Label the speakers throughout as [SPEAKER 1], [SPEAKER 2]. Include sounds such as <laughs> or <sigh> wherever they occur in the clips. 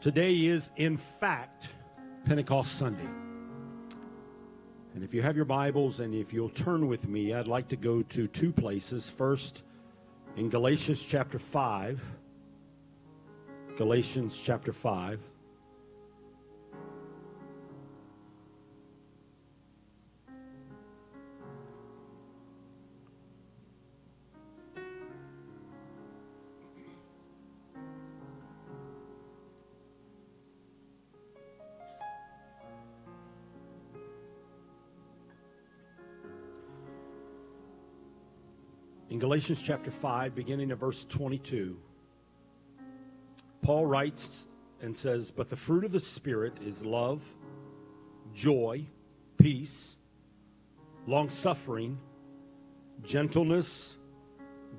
[SPEAKER 1] Today is, in fact, Pentecost Sunday. And if you have your Bibles and if you'll turn with me, I'd like to go to two places. First, in Galatians chapter 5. Galatians chapter 5. Galatians chapter 5, beginning at verse 22, Paul writes and says, But the fruit of the Spirit is love, joy, peace, long suffering, gentleness,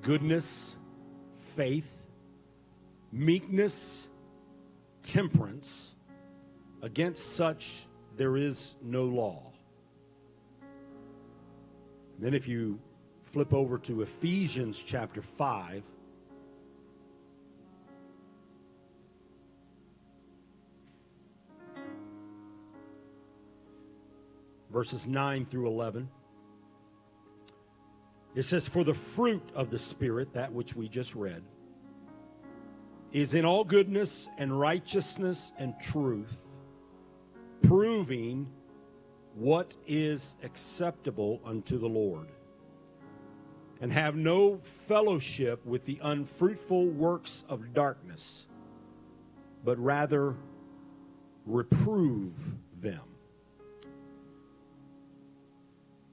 [SPEAKER 1] goodness, faith, meekness, temperance. Against such there is no law. And then if you flip over to Ephesians chapter 5. Verses 9 through 11. It says, For the fruit of the Spirit, that which we just read, is in all goodness and righteousness and truth, proving what is acceptable unto the Lord and have no fellowship with the unfruitful works of darkness, but rather reprove them.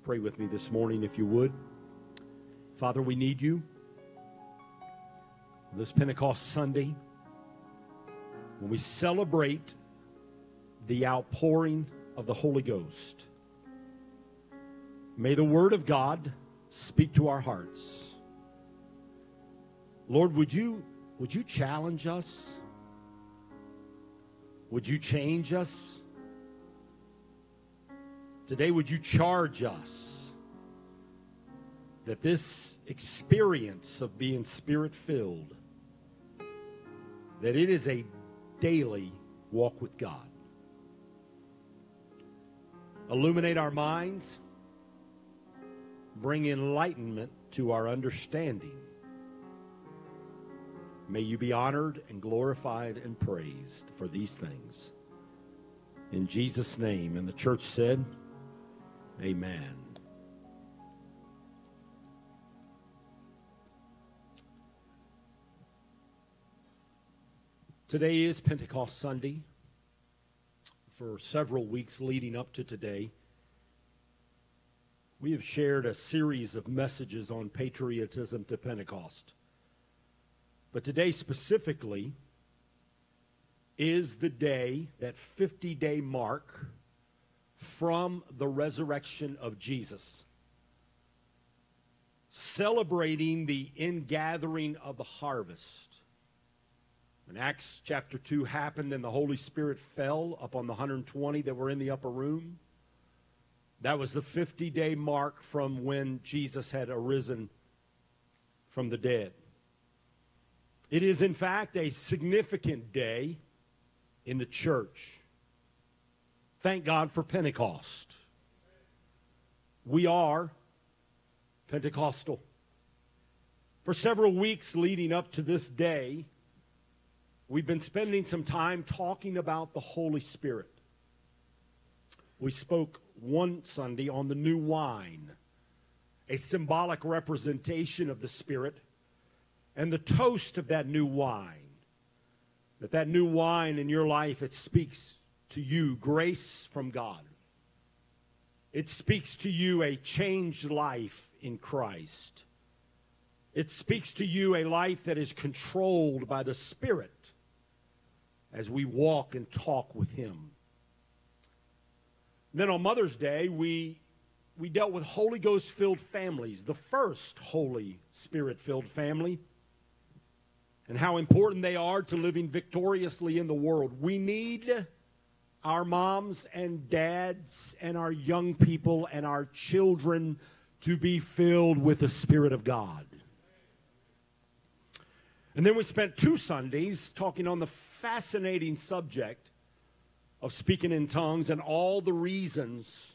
[SPEAKER 1] Pray with me this morning, if you would. Father, we need you. This Pentecost Sunday, when we celebrate the outpouring of the Holy Ghost, may the Word of God speak to our hearts. Lord, would you would you challenge us? Would you change us? Today would you charge us that this experience of being spirit-filled that it is a daily walk with God. Illuminate our minds bring enlightenment to our understanding. May you be honored and glorified and praised for these things. In Jesus' name. And the church said, Amen. Today is Pentecost Sunday. For several weeks leading up to today, we have shared a series of messages on patriotism to Pentecost. But today, specifically, is the day, that 50 day mark from the resurrection of Jesus. Celebrating the ingathering of the harvest. When Acts chapter 2 happened and the Holy Spirit fell upon the 120 that were in the upper room, that was the 50 day mark from when Jesus had arisen from the dead. It is, in fact, a significant day in the church. Thank God for Pentecost. We are Pentecostal. For several weeks leading up to this day, we've been spending some time talking about the Holy Spirit. We spoke one Sunday on the new wine, a symbolic representation of the Spirit, and the toast of that new wine. That that new wine in your life, it speaks to you grace from God. It speaks to you a changed life in Christ. It speaks to you a life that is controlled by the Spirit as we walk and talk with Him. Then on Mother's Day, we, we dealt with Holy Ghost filled families, the first Holy Spirit filled family, and how important they are to living victoriously in the world. We need our moms and dads and our young people and our children to be filled with the Spirit of God. And then we spent two Sundays talking on the fascinating subject of speaking in tongues and all the reasons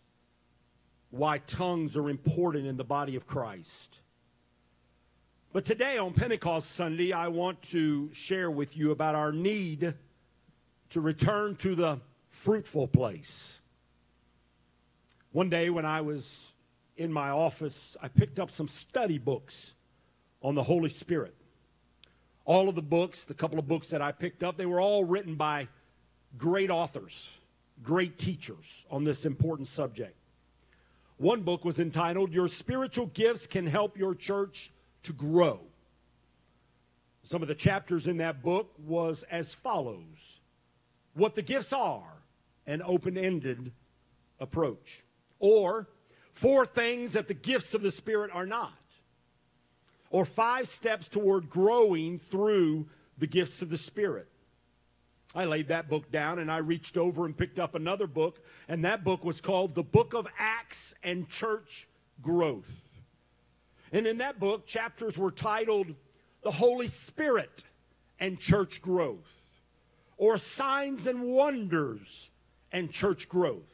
[SPEAKER 1] why tongues are important in the body of Christ. But today on Pentecost Sunday, I want to share with you about our need to return to the fruitful place. One day when I was in my office, I picked up some study books on the Holy Spirit. All of the books, the couple of books that I picked up, they were all written by great authors, great teachers on this important subject. One book was entitled, Your Spiritual Gifts Can Help Your Church to Grow. Some of the chapters in that book was as follows What the gifts are, an open ended approach. Or, four things that the gifts of the Spirit are not. Or, five steps toward growing through the gifts of the Spirit. I laid that book down and I reached over and picked up another book, and that book was called The Book of Acts and Church Growth. And in that book, chapters were titled The Holy Spirit and Church Growth, or Signs and Wonders and Church Growth,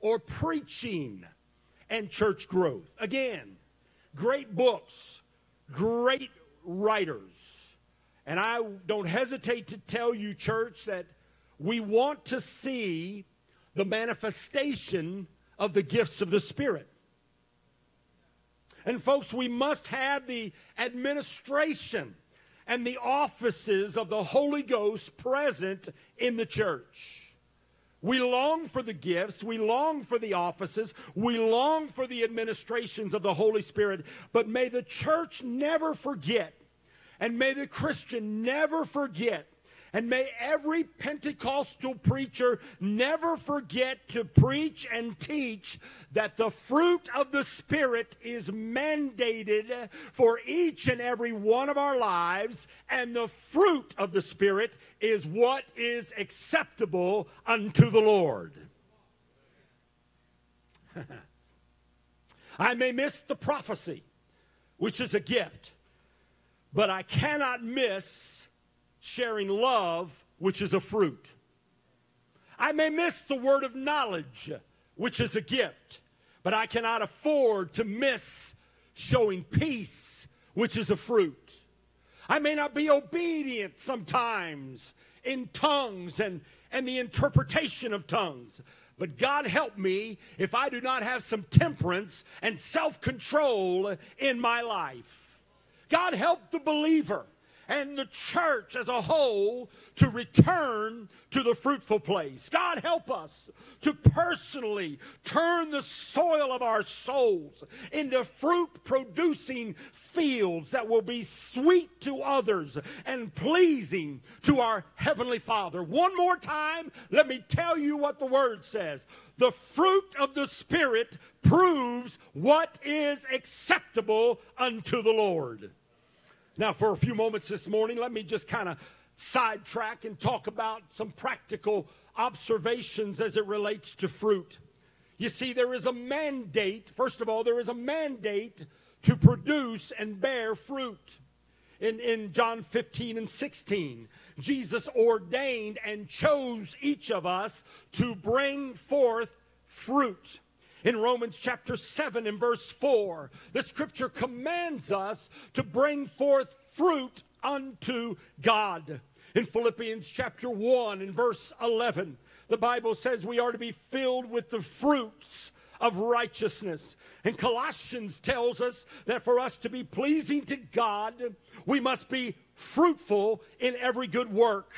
[SPEAKER 1] or Preaching and Church Growth. Again, great books, great writers. And I don't hesitate to tell you, church, that we want to see the manifestation of the gifts of the Spirit. And, folks, we must have the administration and the offices of the Holy Ghost present in the church. We long for the gifts. We long for the offices. We long for the administrations of the Holy Spirit. But may the church never forget and may the Christian never forget and may every Pentecostal preacher never forget to preach and teach that the fruit of the Spirit is mandated for each and every one of our lives, and the fruit of the Spirit is what is acceptable unto the Lord. <laughs> I may miss the prophecy, which is a gift. But I cannot miss sharing love, which is a fruit. I may miss the word of knowledge, which is a gift, but I cannot afford to miss showing peace, which is a fruit. I may not be obedient sometimes in tongues and, and the interpretation of tongues. But God help me if I do not have some temperance and self control in my life. God help the believer and the church as a whole to return to the fruitful place. God help us to personally turn the soil of our souls into fruit producing fields that will be sweet to others and pleasing to our Heavenly Father. One more time, let me tell you what the Word says. The fruit of the Spirit proves what is acceptable unto the Lord. Now, for a few moments this morning, let me just kind of sidetrack and talk about some practical observations as it relates to fruit. You see, there is a mandate, first of all, there is a mandate to produce and bear fruit. In, in John 15 and 16, Jesus ordained and chose each of us to bring forth fruit. In Romans chapter 7 and verse 4, the scripture commands us to bring forth fruit unto God. In Philippians chapter 1 and verse 11, the Bible says we are to be filled with the fruits of righteousness. And Colossians tells us that for us to be pleasing to God, we must be fruitful in every good work.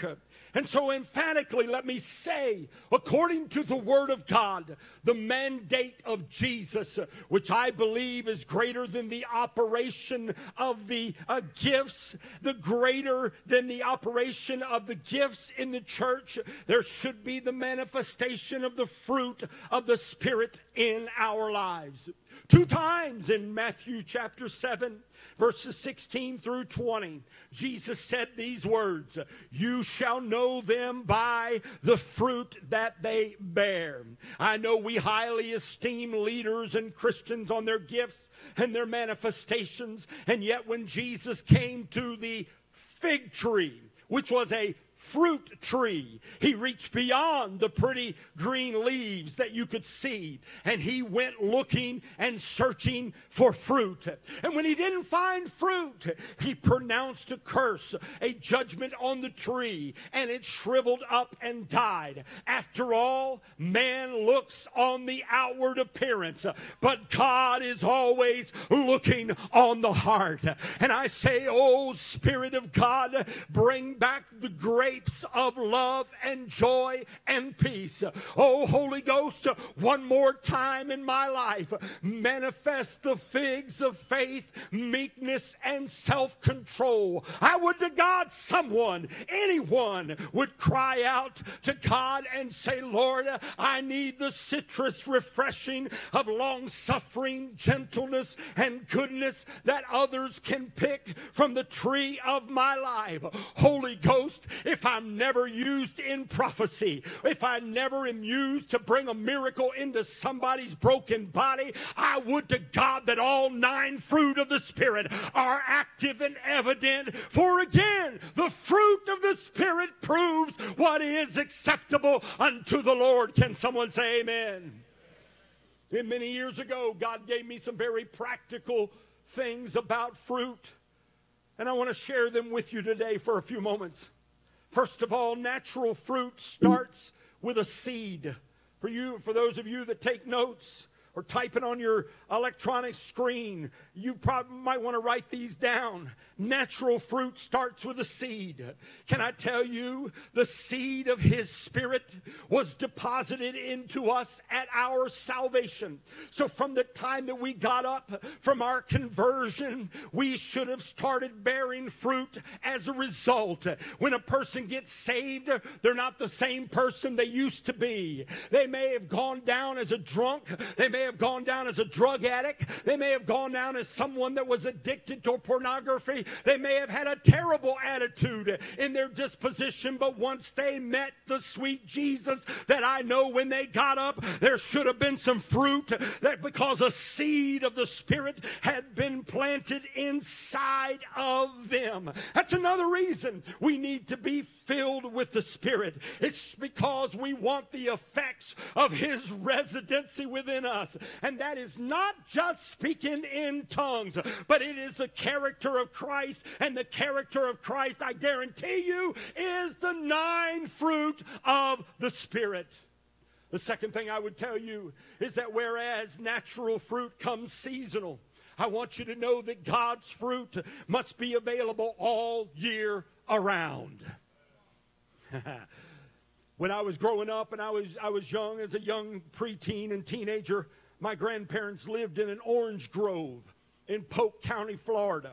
[SPEAKER 1] And so, emphatically, let me say, according to the Word of God, the mandate of Jesus, which I believe is greater than the operation of the uh, gifts, the greater than the operation of the gifts in the church, there should be the manifestation of the fruit of the Spirit in our lives. Two times in Matthew chapter 7, verses 16 through 20, Jesus said these words You shall know them by the fruit that they bear. I know we highly esteem leaders and Christians on their gifts and their manifestations, and yet when Jesus came to the fig tree, which was a fruit tree. He reached beyond the pretty green leaves that you could see, and he went looking and searching for fruit. And when he didn't find fruit, he pronounced a curse, a judgment on the tree, and it shriveled up and died. After all, man looks on the outward appearance, but God is always looking on the heart. And I say, Oh, Spirit of God, bring back the grapes of love and joy and peace. Oh, Holy Ghost, one more time in my life, manifest the figs of faith, meekness, and self control. I would to God, someone, anyone would cry out to God and say, Lord, I need the citrus refreshing of long suffering, gentleness, and goodness that others can pick from the tree of my life. Holy Ghost, if I'm never used in prophecy, if I never am used to bring a miracle into somebody's broken body, I would to God that all nine fruit of the Spirit are active and evident. For again, the fruit of the Spirit proves what is acceptable unto the Lord. Can someone say amen? And many years ago, God gave me some very practical things about fruit. And I want to share them with you today for a few moments. First of all, natural fruit starts with a seed. For you, for those of you that take notes, or typing on your electronic screen. You probably might want to write these down. Natural fruit starts with a seed. Can I tell you, the seed of His Spirit was deposited into us at our salvation. So from the time that we got up from our conversion, we should have started bearing fruit as a result. When a person gets saved, they're not the same person they used to be. They may have gone down as a drunk. They may have gone down as a drug addict. They may have gone down as someone that was addicted to pornography. They may have had a terrible attitude in their disposition, but once they met the sweet Jesus that I know when they got up, there should have been some fruit that because a seed of the Spirit had been planted inside of them. That's another reason we need to be filled with the Spirit. It's because we want the effects of His residency within us. And that is not just speaking in tongues, but it is the character of Christ. And the character of Christ, I guarantee you, is the nine fruit of the Spirit. The second thing I would tell you is that whereas natural fruit comes seasonal, I want you to know that God's fruit must be available all year around. <laughs> when I was growing up and I was, I was young, as a young preteen and teenager, my grandparents lived in an orange grove in Polk County, Florida.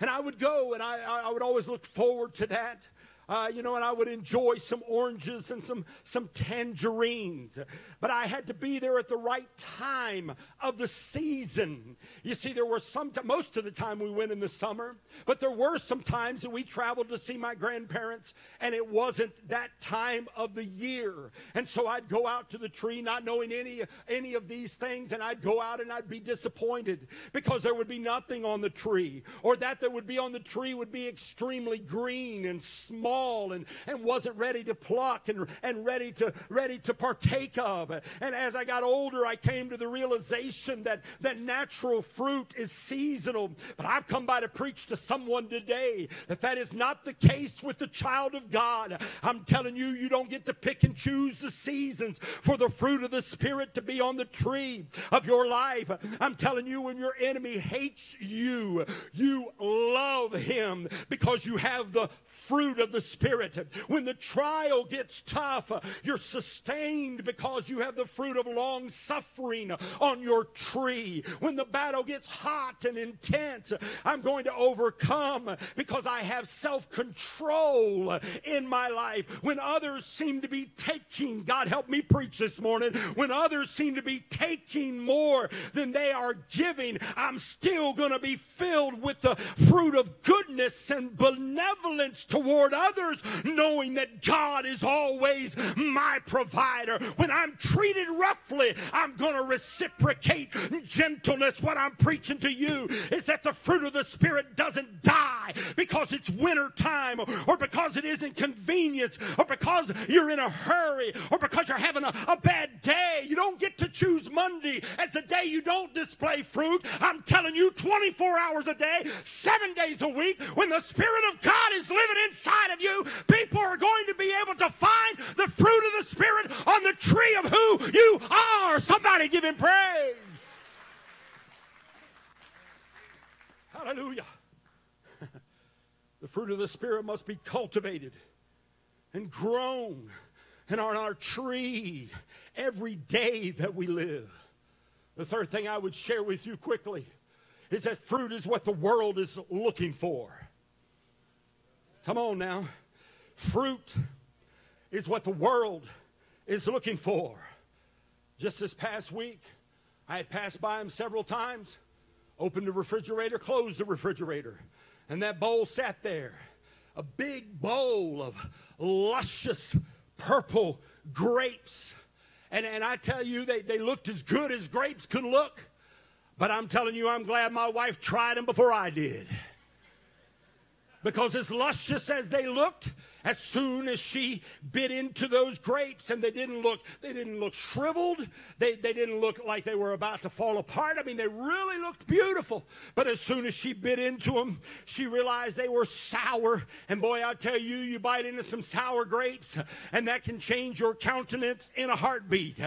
[SPEAKER 1] And I would go and I, I would always look forward to that uh, you know, and I would enjoy some oranges and some, some tangerines. But I had to be there at the right time of the season. You see, there were some, most of the time we went in the summer, but there were some times that we traveled to see my grandparents, and it wasn't that time of the year. And so I'd go out to the tree not knowing any, any of these things, and I'd go out and I'd be disappointed because there would be nothing on the tree, or that that would be on the tree would be extremely green and small small and, and wasn't ready to pluck and, and ready to ready to partake of. And as I got older, I came to the realization that, that natural fruit is seasonal. But I've come by to preach to someone today that that is not the case with the child of God. I'm telling you, you don't get to pick and choose the seasons for the fruit of the Spirit to be on the tree of your life. I'm telling you, when your enemy hates you, you love him because you have the fruit of the Spirit. When the trial gets tough, you're sustained because you have the fruit of long suffering on your tree. When the battle gets hot and intense, I'm going to overcome because I have self control in my life. When others seem to be taking, God help me preach this morning, when others seem to be taking more than they are giving, I'm still going to be filled with the fruit of goodness and benevolence toward others knowing that God is always my provider. When I'm treated roughly, I'm going to reciprocate gentleness. What I'm preaching to you is that the fruit of the Spirit doesn't die because it's winter time or because it isn't convenience or because you're in a hurry or because you're having a, a bad day. You don't get to choose Monday as the day you don't display fruit. I'm telling you, 24 hours a day, seven days a week, when the Spirit of God is living inside of you, people are going to be able to find the fruit of the Spirit on the tree of who you are. Somebody give him praise. Hallelujah. <laughs> the fruit of the Spirit must be cultivated and grown and on our tree every day that we live. The third thing I would share with you quickly is that fruit is what the world is looking for. Come on now. Fruit is what the world is looking for. Just this past week, I had passed by him several times, opened the refrigerator, closed the refrigerator, and that bowl sat there. A big bowl of luscious purple grapes. And, and I tell you, they, they looked as good as grapes could look. But I'm telling you, I'm glad my wife tried them before I did. Because as luscious as they looked, as soon as she bit into those grapes and they didn't look they didn't look shriveled. They, they didn't look like they were about to fall apart. I mean they really looked beautiful. But as soon as she bit into them she realized they were sour. And boy i tell you you bite into some sour grapes and that can change your countenance in a heartbeat.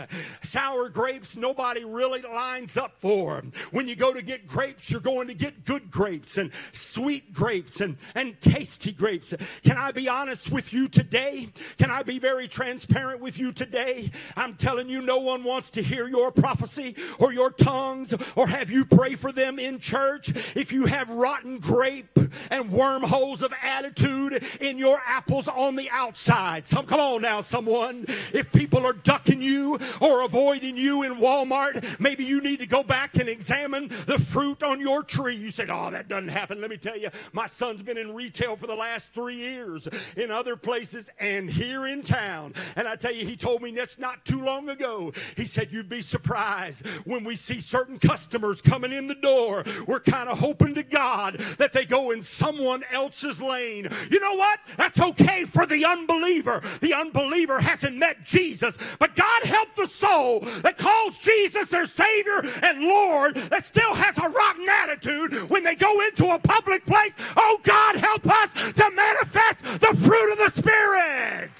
[SPEAKER 1] Sour grapes nobody really lines up for when you go to get grapes you're going to get good grapes and sweet grapes and, and tasty grapes. Can i be honest with you today? Can I be very transparent with you today? I'm telling you, no one wants to hear your prophecy or your tongues or have you pray for them in church. If you have rotten grape and wormholes of attitude in your apples on the outside, some come on now, someone. If people are ducking you or avoiding you in Walmart, maybe you need to go back and examine the fruit on your tree. You said, "Oh, that doesn't happen." Let me tell you, my son's been in retail for the last three years in other places and here in town. And I tell you, he told me that's not too long ago. He said, You'd be surprised when we see certain customers coming in the door. We're kind of hoping to God that they go in someone else's lane. You know what? That's okay for the unbeliever. The unbeliever hasn't met Jesus, but God help the soul that calls Jesus their Savior and Lord that still has a rotten attitude when they go into a public place. Oh, God, help us to manifest the fruit fruit of the Spirit.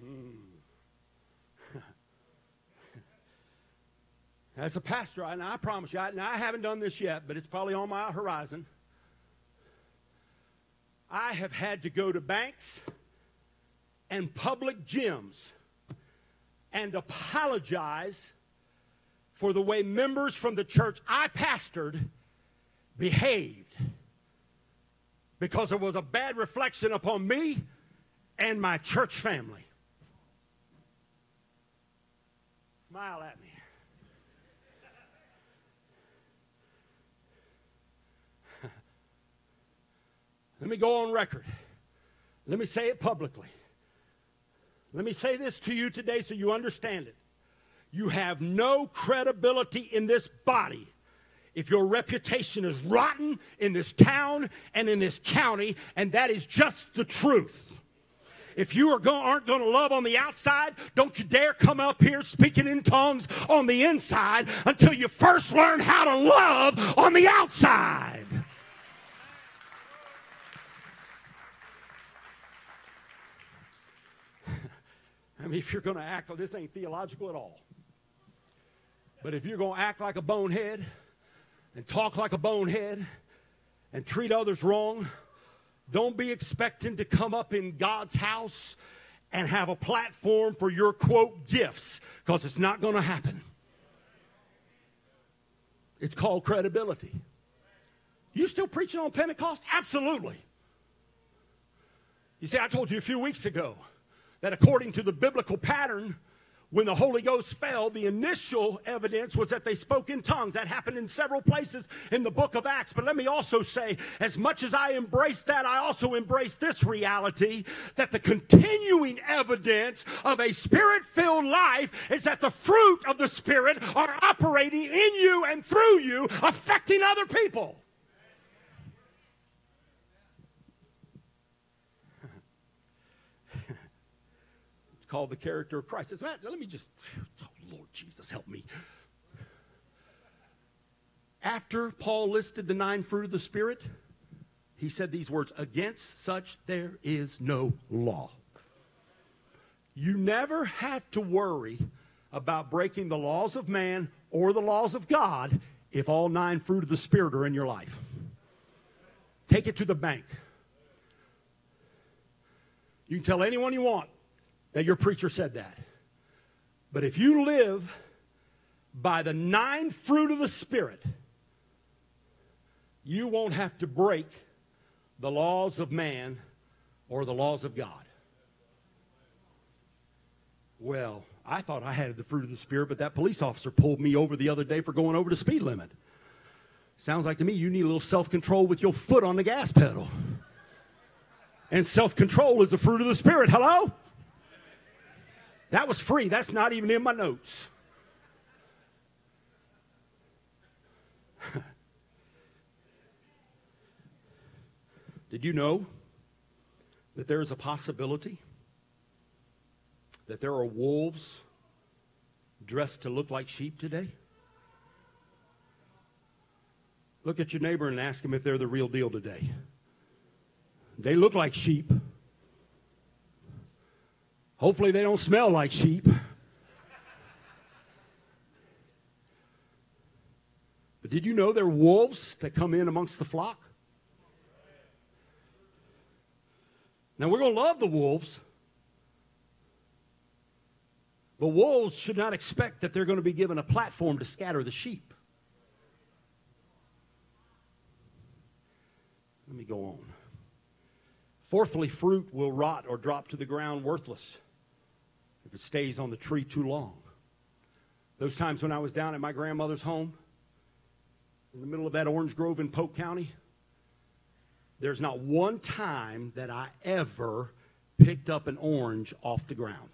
[SPEAKER 1] Hmm. <laughs> As a pastor, and I promise you, and I haven't done this yet, but it's probably on my horizon. I have had to go to banks and public gyms and apologize for the way members from the church I pastored behaved because it was a bad reflection upon me and my church family. Smile at me. <laughs> Let me go on record. Let me say it publicly. Let me say this to you today so you understand it. You have no credibility in this body if your reputation is rotten in this town and in this county, and that is just the truth. If you are go, aren't going to love on the outside, don't you dare come up here speaking in tongues on the inside until you first learn how to love on the outside. <laughs> I mean, if you're going to act, like this ain't theological at all. But if you're going to act like a bonehead, and talk like a bonehead and treat others wrong, don't be expecting to come up in God's house and have a platform for your quote gifts because it's not going to happen. It's called credibility. You still preaching on Pentecost? Absolutely. You see, I told you a few weeks ago that according to the biblical pattern, when the Holy Ghost fell, the initial evidence was that they spoke in tongues. That happened in several places in the book of Acts. But let me also say, as much as I embrace that, I also embrace this reality that the continuing evidence of a spirit filled life is that the fruit of the Spirit are operating in you and through you, affecting other people. Called the character of Christ. Says, let me just, oh, Lord Jesus, help me. After Paul listed the nine fruit of the Spirit, he said these words Against such there is no law. You never have to worry about breaking the laws of man or the laws of God if all nine fruit of the Spirit are in your life. Take it to the bank. You can tell anyone you want that your preacher said that. But if you live by the nine fruit of the Spirit, you won't have to break the laws of man or the laws of God. Well, I thought I had the fruit of the Spirit, but that police officer pulled me over the other day for going over the speed limit. Sounds like to me you need a little self control with your foot on the gas pedal. And self control is the fruit of the Spirit. Hello? That was free. That's not even in my notes. <laughs> Did you know that there is a possibility that there are wolves dressed to look like sheep today? Look at your neighbor and ask them if they're the real deal today. They look like sheep. Hopefully, they don't smell like sheep. But did you know there are wolves that come in amongst the flock? Now, we're going to love the wolves. But wolves should not expect that they're going to be given a platform to scatter the sheep. Let me go on. Fourthly, fruit will rot or drop to the ground worthless if it stays on the tree too long. Those times when I was down at my grandmother's home, in the middle of that orange grove in Polk County, there's not one time that I ever picked up an orange off the ground.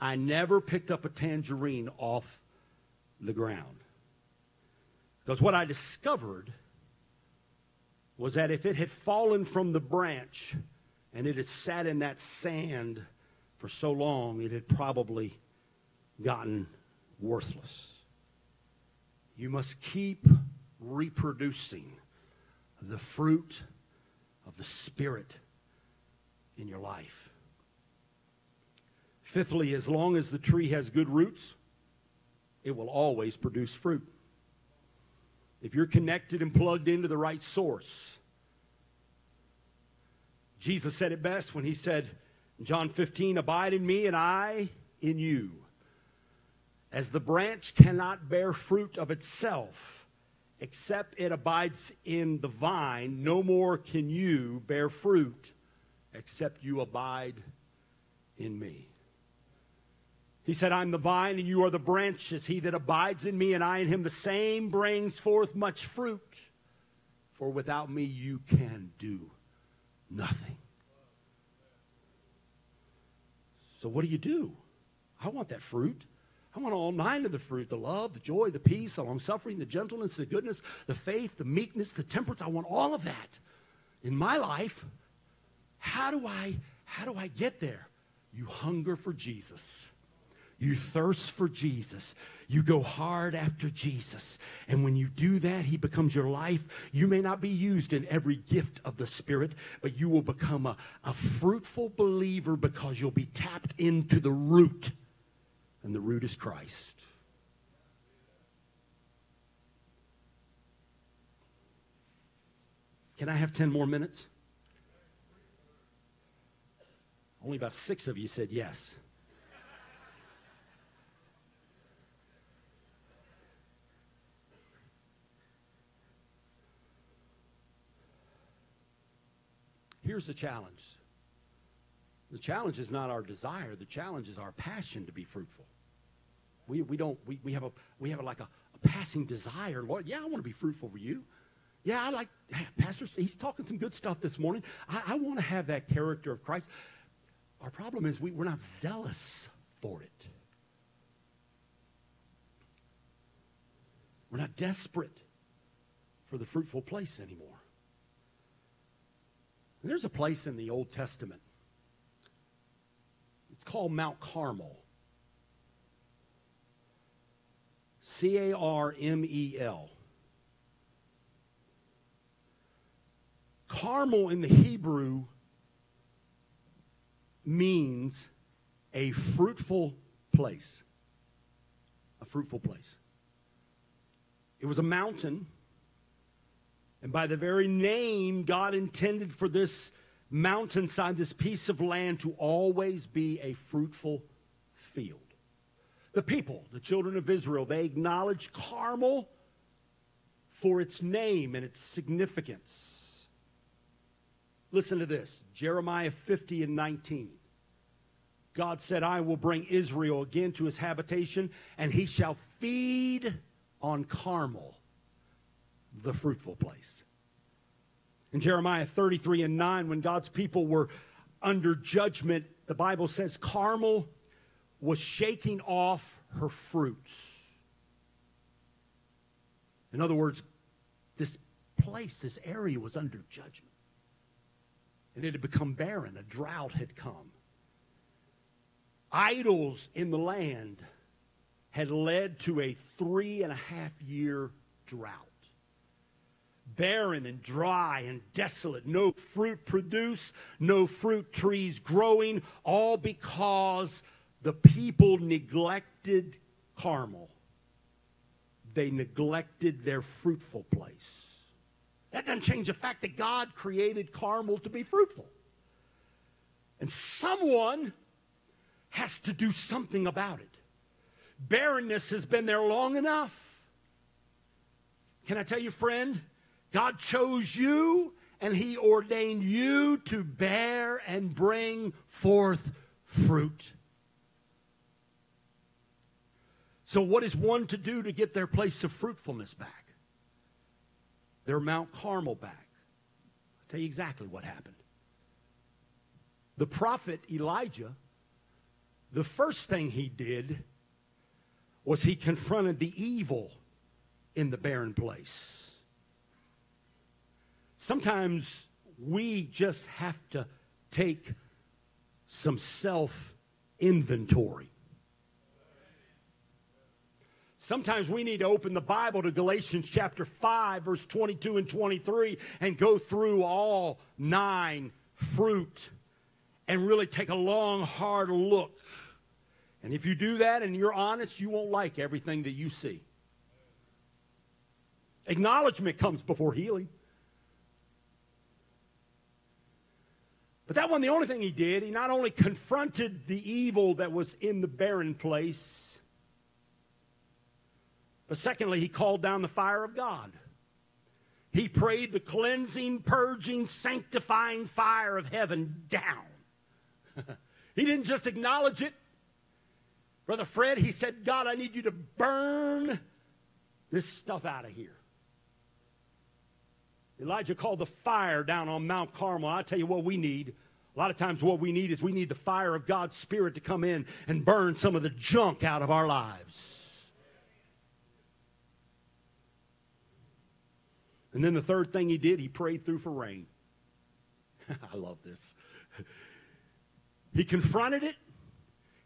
[SPEAKER 1] I never picked up a tangerine off the ground. Because what I discovered was that if it had fallen from the branch and it had sat in that sand for so long, it had probably gotten worthless. You must keep reproducing the fruit of the Spirit in your life. Fifthly, as long as the tree has good roots, it will always produce fruit. If you're connected and plugged into the right source, Jesus said it best when he said, John 15, abide in me and I in you. As the branch cannot bear fruit of itself except it abides in the vine, no more can you bear fruit except you abide in me. He said, I'm the vine and you are the branches. He that abides in me and I in him, the same brings forth much fruit. For without me you can do nothing. So what do you do? I want that fruit. I want all nine of the fruit the love, the joy, the peace, the long suffering, the gentleness, the goodness, the faith, the meekness, the temperance. I want all of that in my life. How do I how do I get there? You hunger for Jesus. You thirst for Jesus. You go hard after Jesus. And when you do that, He becomes your life. You may not be used in every gift of the Spirit, but you will become a, a fruitful believer because you'll be tapped into the root. And the root is Christ. Can I have 10 more minutes? Only about six of you said yes. Here's the challenge The challenge is not our desire. The challenge is our passion to be fruitful. We, we don't, we, we have a, we have a, like a, a passing desire. Lord, yeah, I want to be fruitful for you. Yeah, I like, Pastor, he's talking some good stuff this morning. I, I want to have that character of Christ. Our problem is we, we're not zealous for it. We're not desperate for the fruitful place anymore. There's a place in the Old Testament. It's called Mount Carmel. C A R M E L. Carmel in the Hebrew means a fruitful place. A fruitful place. It was a mountain. And by the very name, God intended for this mountainside, this piece of land, to always be a fruitful field. The people, the children of Israel, they acknowledged Carmel for its name and its significance. Listen to this Jeremiah 50 and 19. God said, I will bring Israel again to his habitation, and he shall feed on Carmel, the fruitful place. In Jeremiah 33 and 9, when God's people were under judgment, the Bible says Carmel was shaking off her fruits. In other words, this place, this area was under judgment. And it had become barren. A drought had come. Idols in the land had led to a three and a half year drought. Barren and dry and desolate, no fruit produced, no fruit trees growing, all because the people neglected Carmel. They neglected their fruitful place. That doesn't change the fact that God created Carmel to be fruitful. And someone has to do something about it. Barrenness has been there long enough. Can I tell you, friend? God chose you and He ordained you to bear and bring forth fruit. So, what is one to do to get their place of fruitfulness back? Their Mount Carmel back. I'll tell you exactly what happened. The prophet Elijah, the first thing he did was he confronted the evil in the barren place. Sometimes we just have to take some self inventory. Sometimes we need to open the Bible to Galatians chapter 5, verse 22 and 23, and go through all nine fruit and really take a long, hard look and if you do that and you're honest, you won't like everything that you see. Acknowledgement comes before healing. But that wasn't the only thing he did. He not only confronted the evil that was in the barren place, but secondly, he called down the fire of God. He prayed the cleansing, purging, sanctifying fire of heaven down. <laughs> he didn't just acknowledge it, Brother Fred, he said, God, I need you to burn this stuff out of here. Elijah called the fire down on Mount Carmel. I tell you what we need. A lot of times, what we need is we need the fire of God's Spirit to come in and burn some of the junk out of our lives. And then the third thing he did, he prayed through for rain. <laughs> I love this. He confronted it,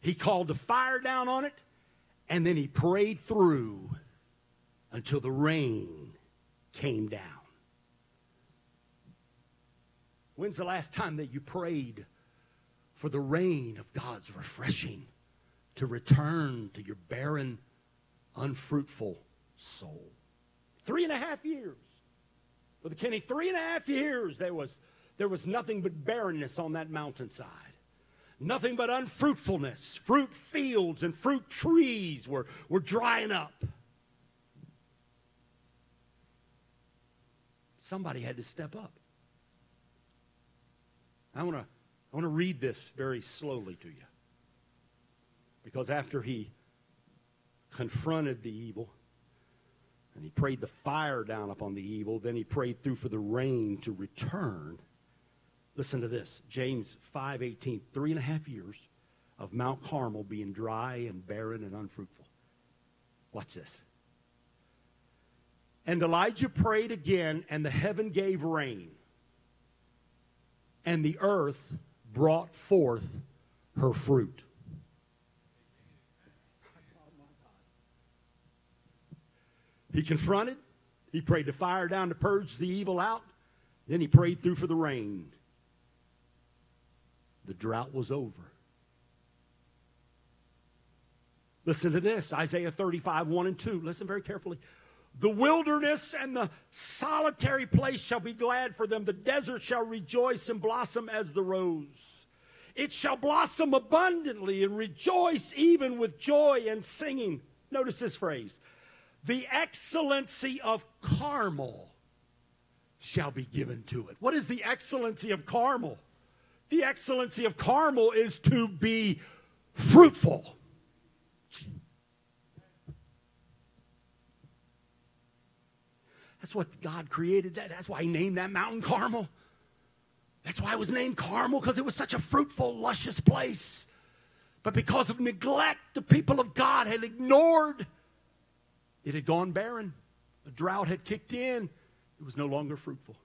[SPEAKER 1] he called the fire down on it, and then he prayed through until the rain came down. When's the last time that you prayed for the rain of God's refreshing to return to your barren, unfruitful soul? Three and a half years. Brother Kenny, three and a half years there was, there was nothing but barrenness on that mountainside. Nothing but unfruitfulness. Fruit fields and fruit trees were, were drying up. Somebody had to step up. I want to I want to read this very slowly to you. Because after he confronted the evil, and he prayed the fire down upon the evil, then he prayed through for the rain to return. Listen to this James 5:18, three and a half years of Mount Carmel being dry and barren and unfruitful. Watch this. And Elijah prayed again, and the heaven gave rain, and the earth brought forth her fruit. He confronted, he prayed the fire down to purge the evil out, then he prayed through for the rain. The drought was over. Listen to this Isaiah 35, 1 and 2. Listen very carefully. The wilderness and the solitary place shall be glad for them. The desert shall rejoice and blossom as the rose. It shall blossom abundantly and rejoice even with joy and singing. Notice this phrase the excellency of Carmel shall be given to it. What is the excellency of Carmel? The excellency of Carmel is to be fruitful. That's what God created. That. That's why He named that mountain Carmel. That's why it was named Carmel, because it was such a fruitful, luscious place. But because of neglect, the people of God had ignored. It had gone barren. A drought had kicked in. It was no longer fruitful.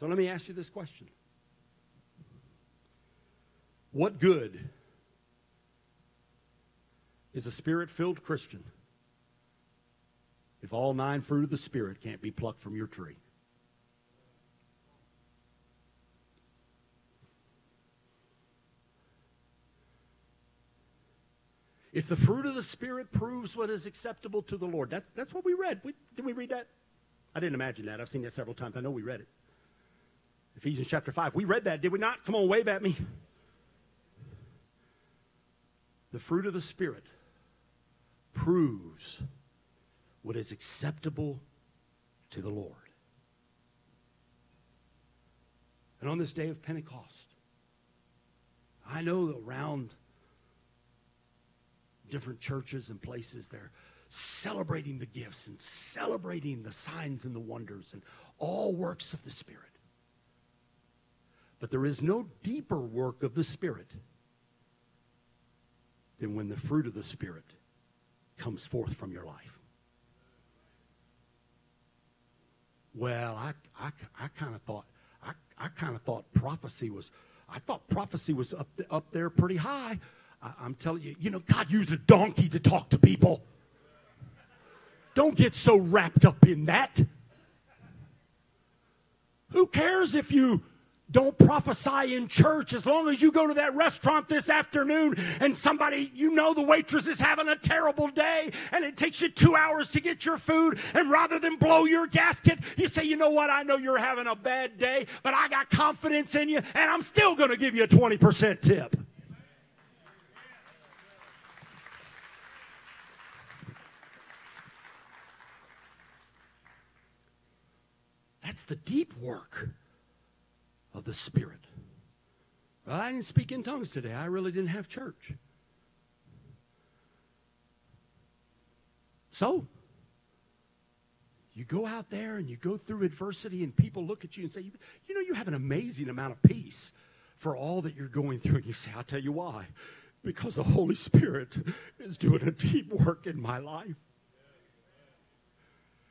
[SPEAKER 1] So let me ask you this question What good is a spirit filled Christian if all nine fruit of the Spirit can't be plucked from your tree? If the fruit of the Spirit proves what is acceptable to the Lord, that's, that's what we read. We, did we read that? I didn't imagine that. I've seen that several times. I know we read it. Ephesians chapter 5. We read that, did we not? Come on, wave at me. The fruit of the Spirit proves what is acceptable to the Lord. And on this day of Pentecost, I know around different churches and places they're celebrating the gifts and celebrating the signs and the wonders and all works of the Spirit. But there is no deeper work of the Spirit than when the fruit of the Spirit comes forth from your life. Well, I, I, I kind of thought, I, I kind of thought prophecy was, I thought prophecy was up, up there pretty high. I, I'm telling you, you know, God used a donkey to talk to people. Don't get so wrapped up in that. Who cares if you don't prophesy in church as long as you go to that restaurant this afternoon and somebody, you know, the waitress is having a terrible day and it takes you two hours to get your food. And rather than blow your gasket, you say, you know what? I know you're having a bad day, but I got confidence in you and I'm still going to give you a 20% tip. That's the deep work of the Spirit. Well, I didn't speak in tongues today. I really didn't have church. So, you go out there and you go through adversity, and people look at you and say, You know, you have an amazing amount of peace for all that you're going through. And you say, I'll tell you why. Because the Holy Spirit is doing a deep work in my life.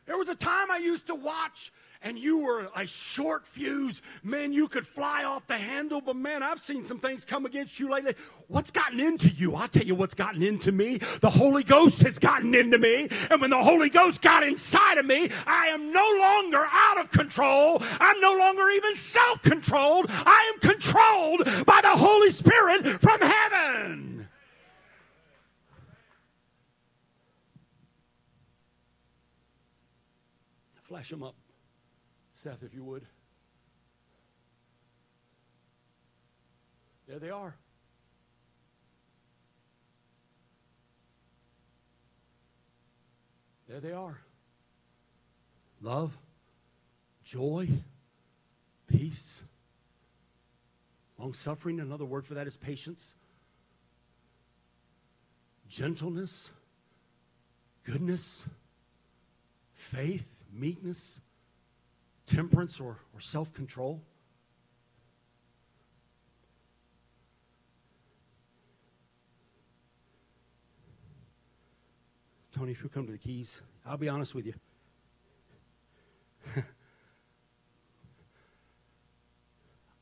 [SPEAKER 1] There was a time I used to watch and you were a short fuse, man, you could fly off the handle. But man, I've seen some things come against you lately. What's gotten into you? I'll tell you what's gotten into me. The Holy Ghost has gotten into me. And when the Holy Ghost got inside of me, I am no longer out of control. I'm no longer even self controlled. I am controlled by the Holy Spirit from heaven. Flash them up. Seth, if you would. There they are. There they are. love, joy, peace, long suffering. Another word for that is patience, gentleness, goodness, faith, meekness, temperance, or, or self control. Tony, if you come to the keys, I'll be honest with you. <laughs>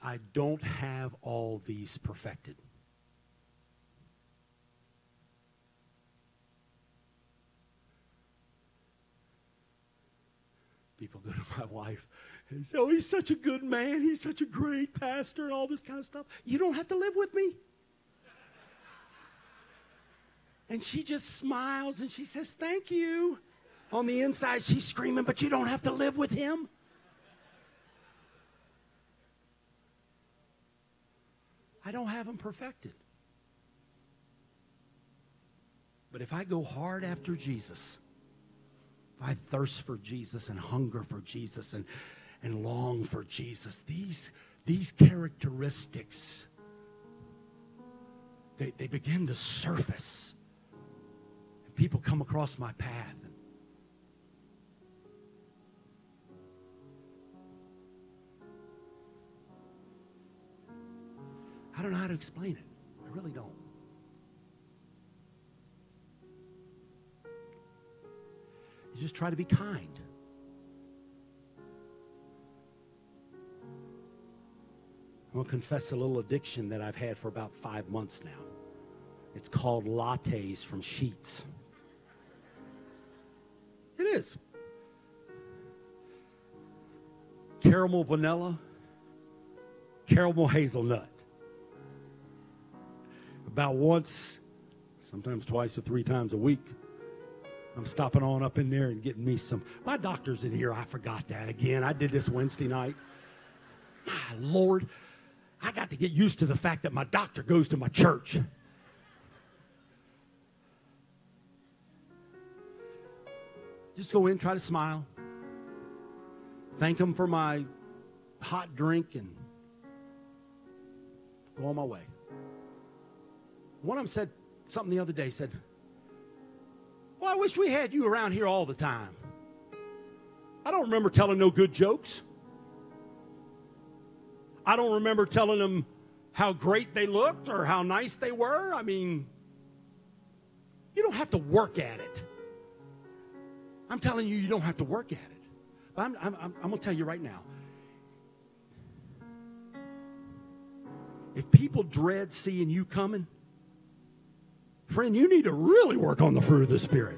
[SPEAKER 1] I don't have all these perfected. People go to my wife and say, Oh, he's such a good man. He's such a great pastor, and all this kind of stuff. You don't have to live with me. And she just smiles and she says, Thank you. On the inside, she's screaming, But you don't have to live with him. I don't have him perfected. But if I go hard after Jesus, I thirst for Jesus and hunger for Jesus and, and long for Jesus, these, these characteristics, they, they begin to surface. And people come across my path. I don't know how to explain it. I really don't. You just try to be kind. I'm going to confess a little addiction that I've had for about five months now. It's called lattes from Sheetz. It is. Caramel vanilla, caramel hazelnut. About once, sometimes twice or three times a week, I'm stopping on up in there and getting me some. My doctor's in here. I forgot that again. I did this Wednesday night. My Lord, I got to get used to the fact that my doctor goes to my church. Just go in, try to smile. Thank him for my hot drink and go on my way. One of them said something the other day, said, I wish we had you around here all the time. I don't remember telling no good jokes. I don't remember telling them how great they looked or how nice they were. I mean, you don't have to work at it. I'm telling you, you don't have to work at it. But I'm, I'm, I'm, I'm going to tell you right now. If people dread seeing you coming, Friend, you need to really work on the fruit of the Spirit.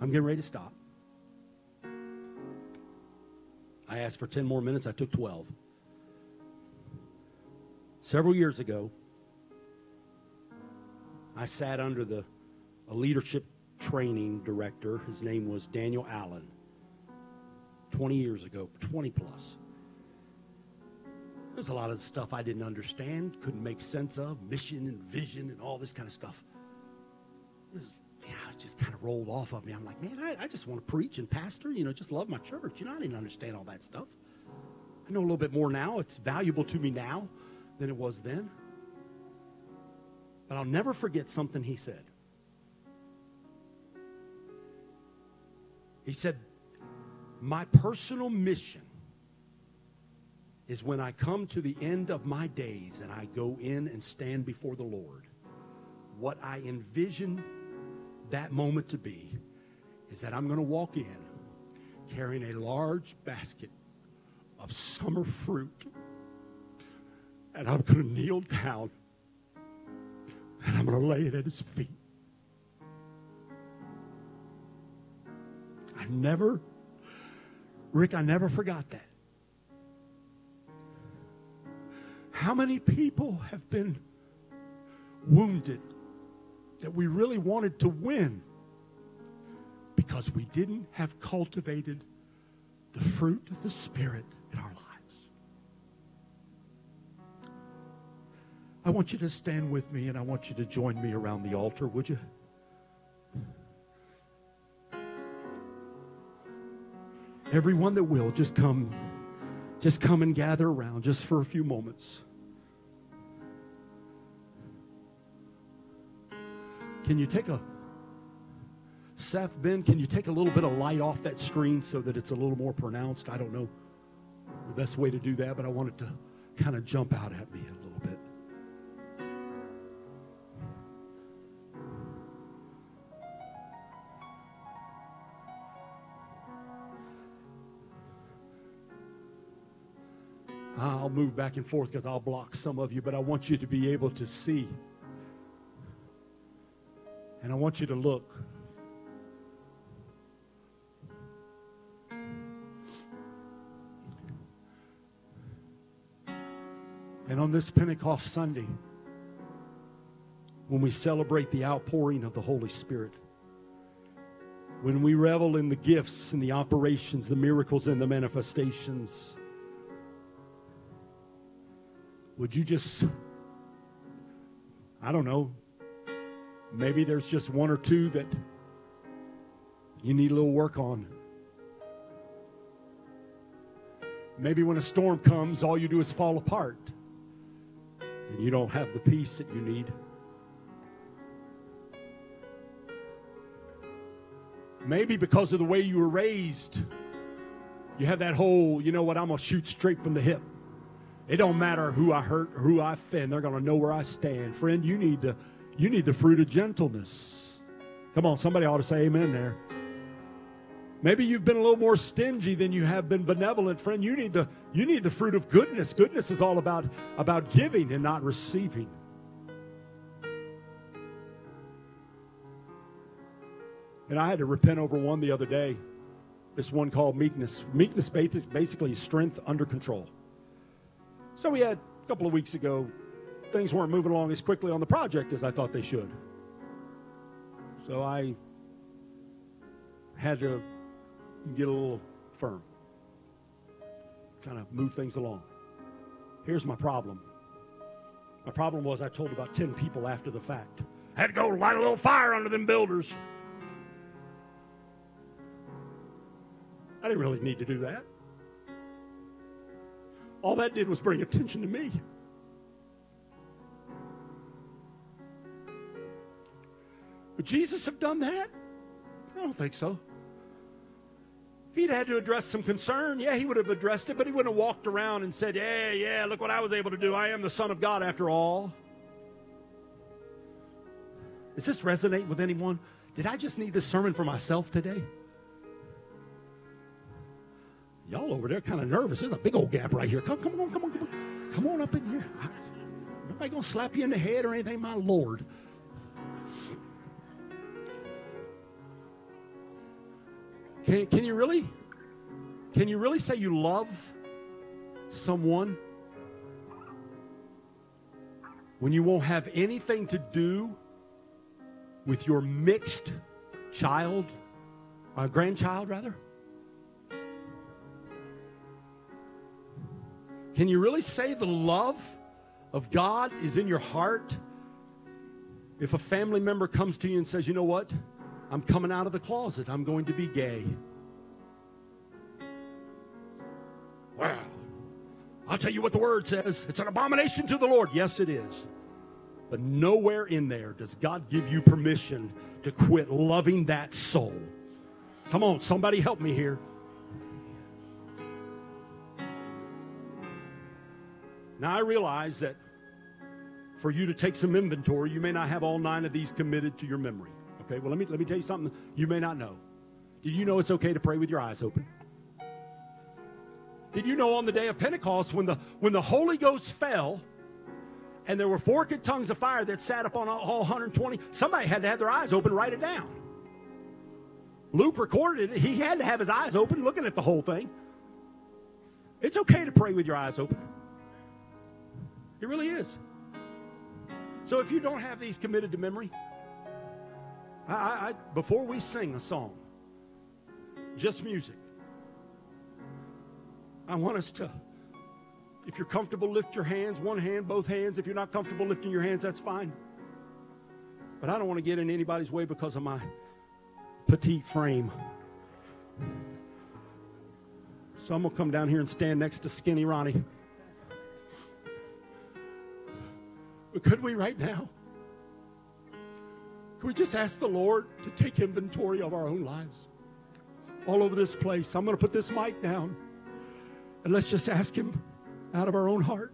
[SPEAKER 1] I'm getting ready to stop. I asked for 10 more minutes, I took 12. Several years ago, I sat under the a leadership training director. His name was Daniel Allen. 20 years ago, 20 plus. There's a lot of stuff I didn't understand, couldn't make sense of, mission and vision and all this kind of stuff. It, was, just kind of rolled off of me. I'm like, man, I, I just want to preach and pastor, you know, just love my church. You know, I didn't understand all that stuff. I know a little bit more now. It's valuable to me now than it was then. But I'll never forget something he said. He said, My personal mission is when I come to the end of my days and I go in and stand before the Lord. What I envision that moment to be is that I'm going to walk in carrying a large basket of summer fruit and I'm going to kneel down and I'm going to lay it at his feet. I never, Rick, I never forgot that. How many people have been wounded that we really wanted to win because we didn't have cultivated the fruit of the Spirit in our lives? I want you to stand with me and I want you to join me around the altar, would you? Everyone that will, just come. Just come and gather around just for a few moments. Can you take a Seth, Ben, can you take a little bit of light off that screen so that it's a little more pronounced? I don't know the best way to do that, but I want it to kind of jump out at me a little bit. I'll move back and forth because I'll block some of you, but I want you to be able to see. And I want you to look. And on this Pentecost Sunday, when we celebrate the outpouring of the Holy Spirit, when we revel in the gifts and the operations, the miracles and the manifestations, would you just, I don't know, maybe there's just one or two that you need a little work on. Maybe when a storm comes, all you do is fall apart and you don't have the peace that you need. Maybe because of the way you were raised, you have that whole, you know what, I'm going to shoot straight from the hip. It don't matter who I hurt or who I offend. They're going to know where I stand. Friend, you need to you need the fruit of gentleness. Come on, somebody ought to say amen there. Maybe you've been a little more stingy than you have been benevolent, friend. You need the you need the fruit of goodness. Goodness is all about about giving and not receiving. And I had to repent over one the other day. This one called meekness. Meekness basically strength under control. So we had a couple of weeks ago, things weren't moving along as quickly on the project as I thought they should. So I had to get a little firm, kind of move things along. Here's my problem. My problem was I told about 10 people after the fact. I had to go light a little fire under them builders. I didn't really need to do that. All that did was bring attention to me. Would Jesus have done that? I don't think so. If he'd had to address some concern, yeah, he would have addressed it, but he wouldn't have walked around and said, Yeah, yeah, look what I was able to do. I am the Son of God after all. Does this resonate with anyone? Did I just need this sermon for myself today? Y'all over there kind of nervous. There's a big old gap right here. Come, come on, come on, come on. Come on up in here. Nobody gonna slap you in the head or anything, my Lord. Can, can you really? Can you really say you love someone when you won't have anything to do with your mixed child, or uh, grandchild rather? Can you really say the love of God is in your heart if a family member comes to you and says, you know what? I'm coming out of the closet. I'm going to be gay. Well, I'll tell you what the word says. It's an abomination to the Lord. Yes, it is. But nowhere in there does God give you permission to quit loving that soul. Come on, somebody help me here. Now, I realize that for you to take some inventory, you may not have all nine of these committed to your memory. Okay, well, let me, let me tell you something you may not know. Did you know it's okay to pray with your eyes open? Did you know on the day of Pentecost, when the, when the Holy Ghost fell, and there were forked tongues of fire that sat upon all 120, somebody had to have their eyes open, write it down. Luke recorded it. He had to have his eyes open, looking at the whole thing. It's okay to pray with your eyes open. It really is. So if you don't have these committed to memory, I, I, before we sing a song, just music, I want us to, If you're comfortable, lift your hands, one hand, both hands. If you're not comfortable lifting your hands, that's fine. But I don't want to get in anybody's way because of my petite frame. So I'm going to come down here and stand next to Skinny Ronnie. But could we right now? Could we just ask the Lord to take inventory of our own lives? All over this place. I'm going to put this mic down. And let's just ask Him out of our own heart